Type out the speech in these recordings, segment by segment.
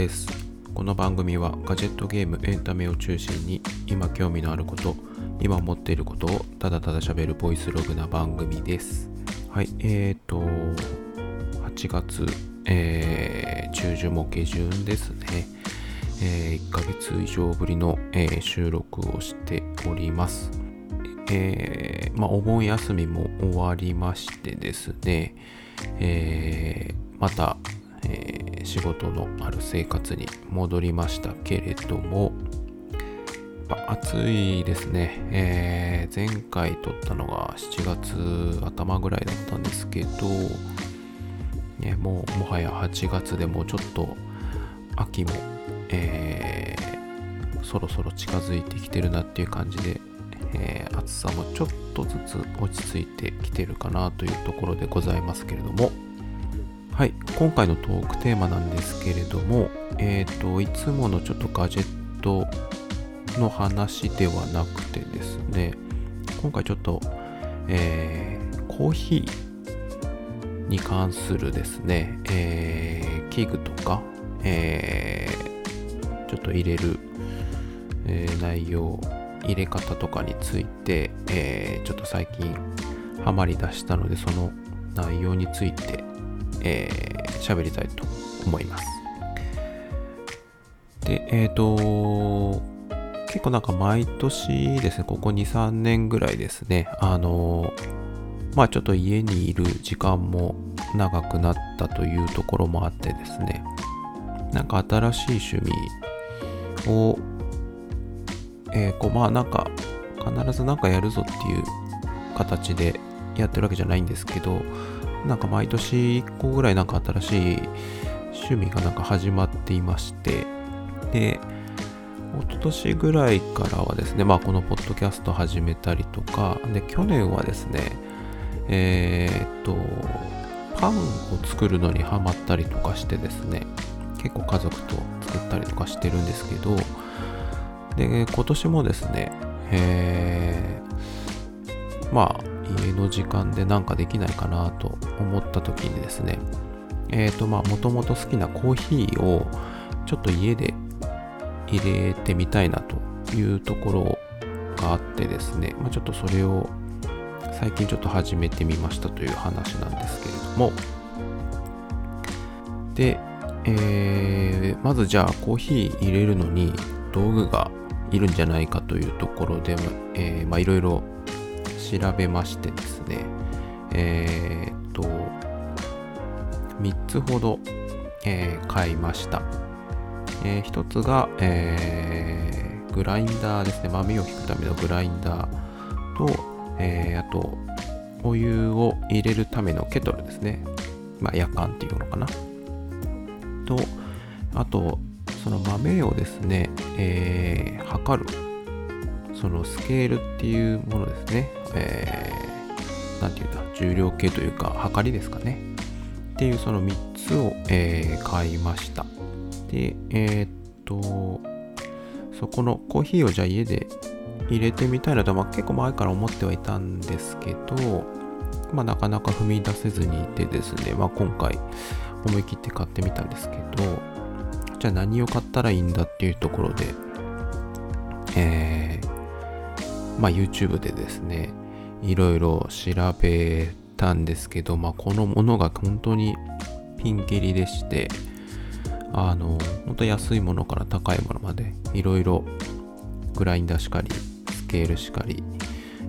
です。この番組はガジェットゲームエンタメを中心に今興味のあること今思っていることをただただ喋るボイスログな番組です。はいえーと8月、えー、中旬も下旬ですね、えー、1ヶ月以上ぶりの、えー、収録をしております。えー、まあ、お盆休みも終わりましてですね、えー、また、えー、仕事のある生活に戻りましたけれども、暑いですね、えー、前回撮ったのが7月頭ぐらいだったんですけど、ね、もうもはや8月でもうちょっと秋も、えー、そろそろ近づいてきてるなっていう感じで、えー、暑さもちょっとずつ落ち着いてきてるかなというところでございますけれどもはい、今回のトークテーマなんですけれども、えっ、ー、と、いつものちょっとガジェットの話ではなくてですね、今回ちょっと、えー、コーヒーに関するですね、えー、器具とか、えー、ちょっと入れる、えー、内容、入れ方とかについて、えー、ちょっと最近ハマりだしたので、その内容についてえー、りたいと思います。で、えっ、ー、と、結構なんか毎年ですね、ここ2、3年ぐらいですね、あの、まあちょっと家にいる時間も長くなったというところもあってですね、なんか新しい趣味を、えー、こうまあなんか必ずなんかやるぞっていう形でやってるわけじゃないんですけど、なんか毎年1個ぐらいなんか新しい趣味がなんか始まっていまして、で、一昨年ぐらいからはですね、まあこのポッドキャスト始めたりとか、で、去年はですね、えー、っと、パンを作るのにハマったりとかしてですね、結構家族と作ったりとかしてるんですけど、で、今年もですね、えー、まあ、の時間でなんかできないかなと思った時にですね、えっ、ー、とまあもともと好きなコーヒーをちょっと家で入れてみたいなというところがあってですね、まあ、ちょっとそれを最近ちょっと始めてみましたという話なんですけれども。で、えー、まずじゃあコーヒー入れるのに道具がいるんじゃないかというところで、えー、まあいろいろ調べましてですね、えー、っと、3つほど、えー、買いました。えー、1つが、えー、グラインダーですね。豆をひくためのグラインダーと、えー、あと、お湯を入れるためのケトルですね。まあ、夜間っていうのかな。と、あと、その豆をですね、えー、測るそのスケールっていうものですね。えー、なんていうんだ、重量計というか、測りですかね。っていうその3つを、えー、買いました。で、えー、っと、そこのコーヒーをじゃあ家で入れてみたいなと、まあ、結構前から思ってはいたんですけど、まあ、なかなか踏み出せずにいてですね、まあ、今回思い切って買ってみたんですけど、じゃあ何を買ったらいいんだっていうところで、えー、まあ、YouTube でですね、いろいろ調べたんですけど、まあ、このものが本当にピンキリでして、あの、本当安いものから高いものまで、いろいろグラインダーしかり、スケールしかり、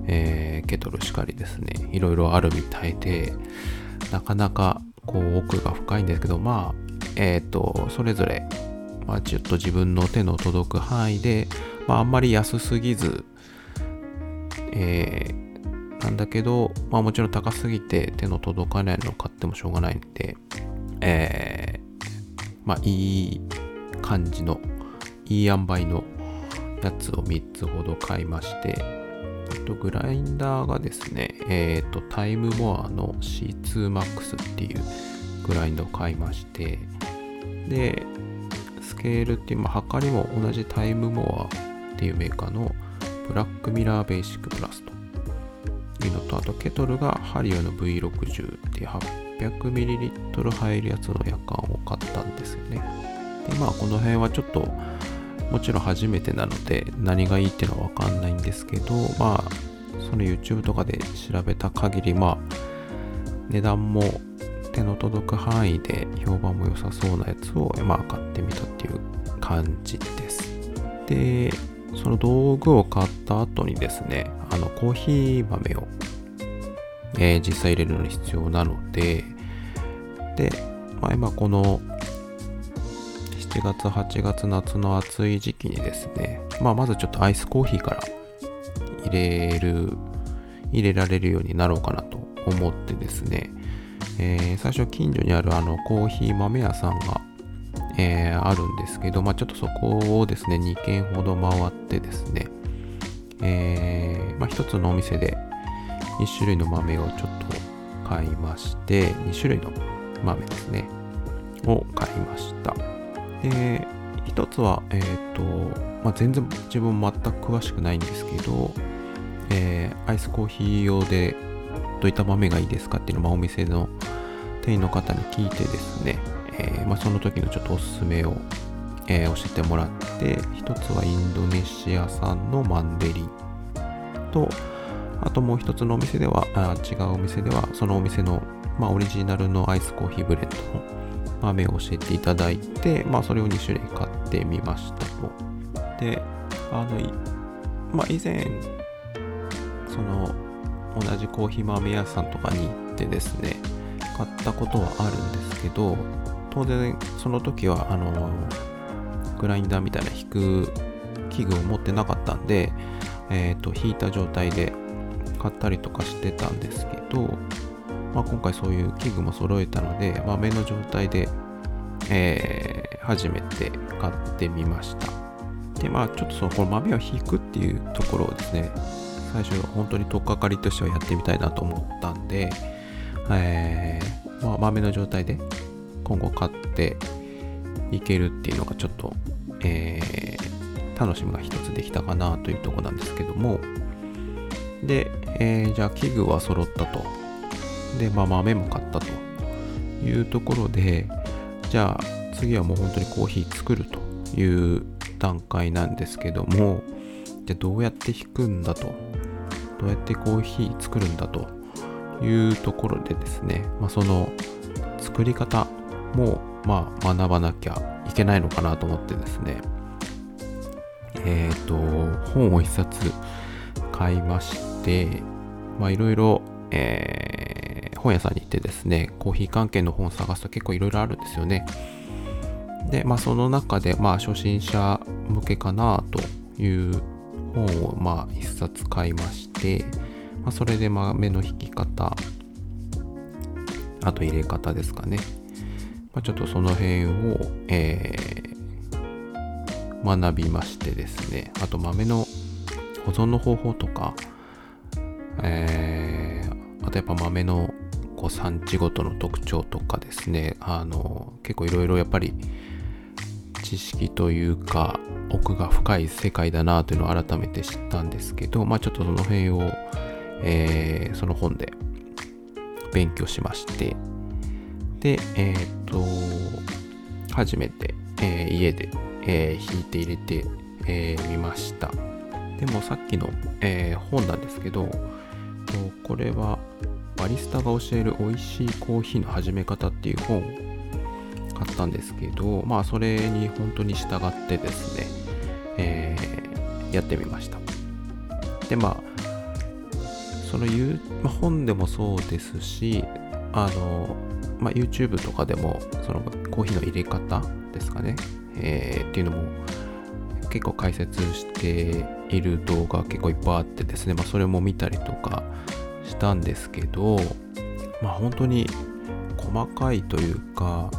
えー、ケトルしかりですね、いろいろあるみたいで、なかなかこう奥が深いんですけど、まあ、えっ、ー、と、それぞれ、まあ、ちょっと自分の手の届く範囲で、まあ、あんまり安すぎず、えー、なんだけど、まあもちろん高すぎて手の届かないのを買ってもしょうがないんで、えー、まあいい感じの、いい塩梅のやつを3つほど買いまして、えっとグラインダーがですね、えっ、と、タイムモアの C2MAX っていうグラインダーを買いまして、で、スケールっていう、まあ、測りも同じタイムモアっていうメーカーのブラックミラーベーシックプラスというのと、あとケトルがハリオの V60 って 800ml 入るやつの夜間を買ったんですよね。でまあこの辺はちょっともちろん初めてなので何がいいっていうのはわかんないんですけどまあその YouTube とかで調べた限りまあ値段も手の届く範囲で評判も良さそうなやつをまあ買ってみたっていう感じですでその道具を買った後にですねあのコーヒー豆を、えー、実際入れるのに必要なのでで、まあ、今この7月8月夏の暑い時期にですね、まあ、まずちょっとアイスコーヒーから入れる入れられるようになろうかなと思ってですね、えー、最初近所にあるあのコーヒー豆屋さんが、えー、あるんですけど、まあ、ちょっとそこをですね2軒ほど回ってですね、えーまあ、1つのお店で1種類の豆をちょっと買いまして2種類の豆ですねを買いました。で、一つは、えっ、ー、と、まあ、全然自分全く詳しくないんですけど、え、アイスコーヒー用でどういった豆がいいですかっていうのを、ま、お店の店員の方に聞いてですね、えー、まあ、その時のちょっとおすすめを、え教えてもらって、一つはインドネシア産のマンデリンと、あともう一つのお店では、あ違うお店では、そのお店の、まあ、オリジナルのアイスコーヒーブレンドの豆を教えていただいて、まあ、それを2種類買ってみましたと。で、あの、まあ、以前、その、同じコーヒー豆屋さんとかに行ってですね、買ったことはあるんですけど、当然、その時は、あの、グラインダーみたいな引く器具を持ってなかったんで、え、ー、と、引いた状態で買ったりとかしてたんですけど、まあ、今回そういう器具も揃えたので、豆の状態で、えー、初めて買ってみました。で、まあちょっとそのこの豆を引くっていうところをですね、最初本当に取っかかりとしてはやってみたいなと思ったんで、えー、まあ、豆の状態で今後買っていけるっていうのがちょっと、えー、楽しみが一つできたかなというとこなんですけども、で、えー、じゃあ器具は揃ったと。で、まあ、豆も買ったというところで、じゃあ次はもう本当にコーヒー作るという段階なんですけども、じゃあどうやって引くんだと、どうやってコーヒー作るんだというところでですね、まあ、その作り方もまあ学ばなきゃいけないのかなと思ってですね、えっ、ー、と、本を一冊買いまして、まあいろいろ、えー本屋さんに行ってですね、コーヒー関係の本を探すと結構いろいろあるんですよね。で、まあその中で、まあ初心者向けかなという本をまあ一冊買いまして、まあ、それで豆の引き方、あと入れ方ですかね。まあ、ちょっとその辺を、えー、学びましてですね、あと豆の保存の方法とか、えー、あとやっぱ豆のこう産地ごとの特徴とかですね。あの結構いろいろやっぱり知識というか奥が深い世界だなというのを改めて知ったんですけどまあちょっとその辺を、えー、その本で勉強しまして。でえっ、と初めて、えー、家で、えー、引いて入れてみ、えー、ましたでもさっきの、え本なんですけどこれはバリスタが教える美味しいコーヒーの始め方っていう本を買ったんですけど、まあそれに本当に従ってですね、えー、やってみました。で、まあ、その、まあ、本でもそうですし、あの、まあ、YouTube とかでも、そのコーヒーの入れ方ですかね、えー、っていうのも結構解説している動画結構いっぱいあってですね、まあ、それも見たりとかしたんですけど、まあ本当に細かいというか、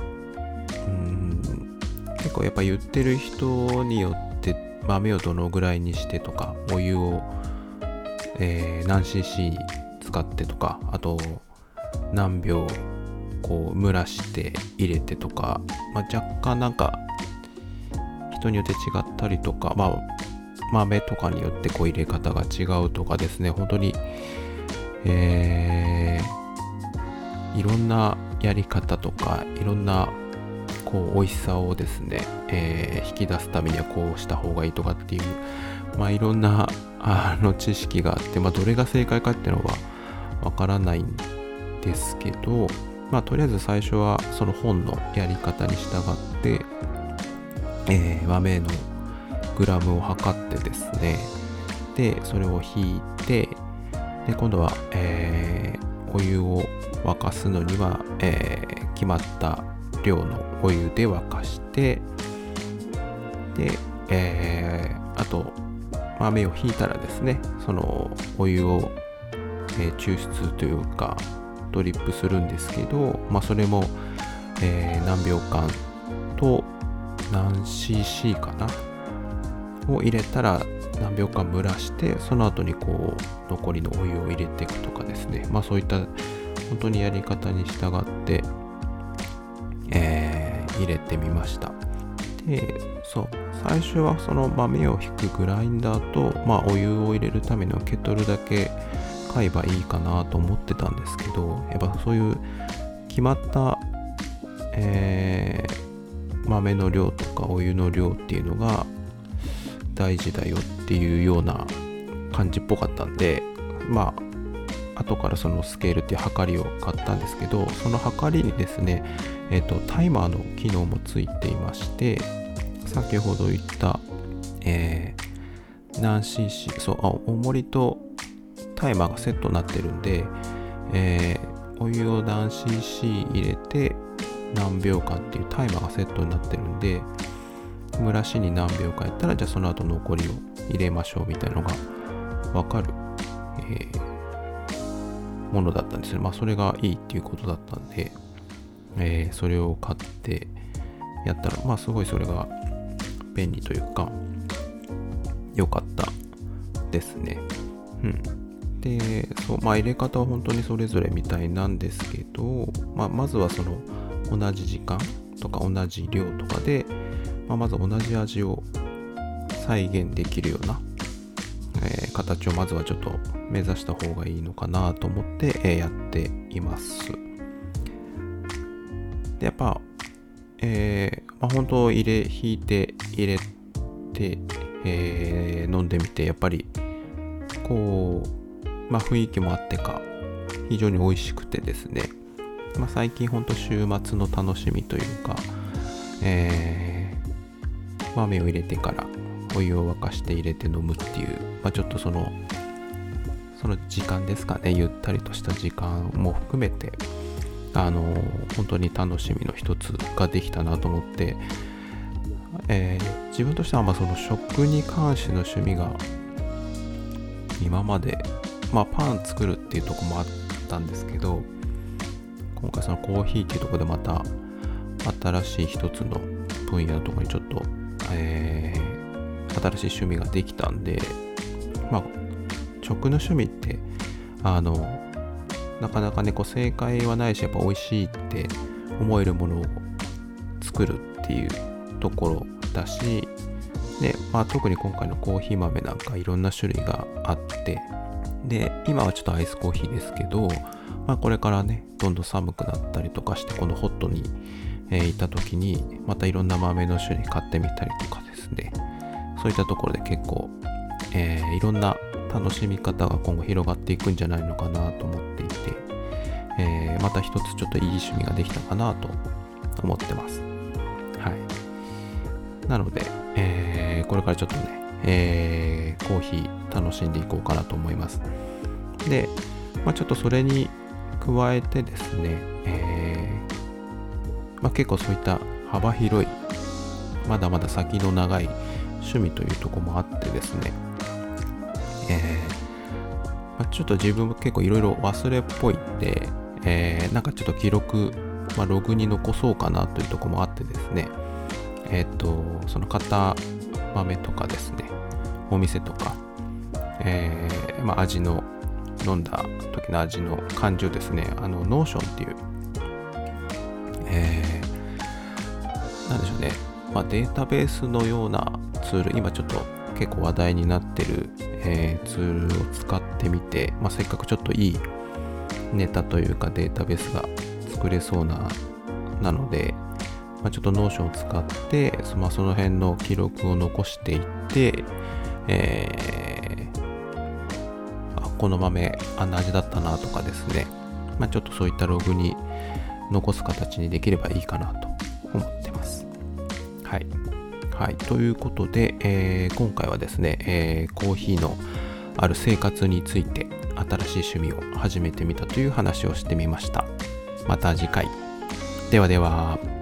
うん、結構やっぱ言ってる人によって豆をどのぐらいにしてとか、お湯を、えー、何 cc 使ってとか、あと何秒こう蒸らして入れてとか、まあ、若干なんか人によって違ったりとか、まあ豆とかによってこう入れ方が違うとかですね、本当にえー、いろんなやり方とかいろんなこう美味しさをですね、えー、引き出すためにはこうした方がいいとかっていうまあいろんなあの知識があって、まあ、どれが正解かっていうのはわからないんですけどまあとりあえず最初はその本のやり方に従って、えー、豆のグラムを測ってですね。でそれを引いてで今度は、えー、お湯を沸かすのには、えー、決まった量のお湯で沸かしてで、えー、あと豆を引いたらですねそのお湯を、え、抽出というかドリップするんですけど、まあ、それも、えー、何秒間と何 cc かな？を入れたら何秒間蒸らしてその後にこう残りのお湯を入れていくとかですね。まあそういった本当にやり方に従って、えー、入れてみました。でそう最初はその豆をひくグラインダーと、まあ、お湯を入れるためのケトルだけ買えばいいかなと思ってたんですけどやっぱそういう決まった、えー、豆の量とかお湯の量っていうのが大事だよっていうような感じっぽかったんでまあ後からそのスケールっていう測りを買ったんですけどその測りにですねえっ、ー、とタイマーの機能もついていまして先ほど言った、えー、何 cc そうあ重りとタイマーがセットになってるんで、えー、お湯を何 cc 入れて何秒間っていうタイマーがセットになってるんで蒸らしに何秒かやったらじゃあその後残りを入れましょうみたいなのが分かる、えー、ものだったんですねまあそれがいいっていうことだったんで、えー、それを買ってやったらまあすごいそれが便利というか良かったですね。うん。でそうまあ入れ方は本当にそれぞれみたいなんですけど、まあ、まずはその同じ時間とか同じ量とかでまあ、まず同じ味を再現できるような、えー、形をまずはちょっと目指した方がいいのかなと思って、えー、やっています。で、やっぱ、えー、まあ、本当入れ、引いて入れて、えー、飲んでみて、やっぱり、こう、まあ、雰囲気もあってか、非常に美味しくてですね、まあ、最近ほんと週末の楽しみというか、えー豆を入れてからお湯を沸かして入れて飲むっていう、まあ、ちょっとそのその時間ですかね。ゆったりとした時間も含めてあの本当に楽しみの一つができたなと思って、えー、自分としてはまあその食に関しての趣味が今まで、まあ、パン作るっていうとこもあったんですけど今回そのコーヒーっていうとこでまた新しい一つの分野のとこにちょっとえー、新しい趣味ができたんで、まあ、食の趣味って、あの、なかなかね、こう正解はないし、やっぱ美味しいって思えるものを作るっていうところだし、で、まあ、特に今回のコーヒー豆なんかいろんな種類があって、で、今はちょっとアイスコーヒーですけど、まあ、これからね、どんどん寒くなったりとかして、このホットにえー、行った時にまたいろんな豆の種類買ってみたりとかですね。そういったところで結構、えー、いろんな楽しみ方が今後広がっていくんじゃないのかなと思っていて、えー、また一つちょっといい趣味ができたかなと思ってます。はい。なので、えー、これからちょっとね、えー、コーヒー楽しんでいこうかなと思います。で、まあ、ちょっとそれに加えてですね、えーまあ、結構そういった幅広いまだまだ先の長い趣味というとこもあってですね、えーまあ、ちょっと自分も結構いろいろ忘れっぽいんで、えー、なんかちょっと記録、まあ、ログに残そうかなというとこもあってですねえっ、とその買った豆とかですねお店とか、えーまあ、味の飲んだ時の味の感じをですねあのノーションっていうえー、なんでしょうね、まあ、データベースのようなツール、今ちょっと結構話題になってる、えー、ツールを使ってみて、まあ、せっかくちょっといいネタというかデータベースが作れそうな、なので、まあ、ちょっと Notion を使ってそ,、まあ、その辺の記録を残していって、えー、この豆あんな味だったなとかですね、まあ、ちょっとそういったログに残す形にできればいいかなと思ってます。はい。はい。ということで、えー、今回はですね、えー、コーヒーのある生活について新しい趣味を始めてみたという話をしてみました。また次回。ではでは。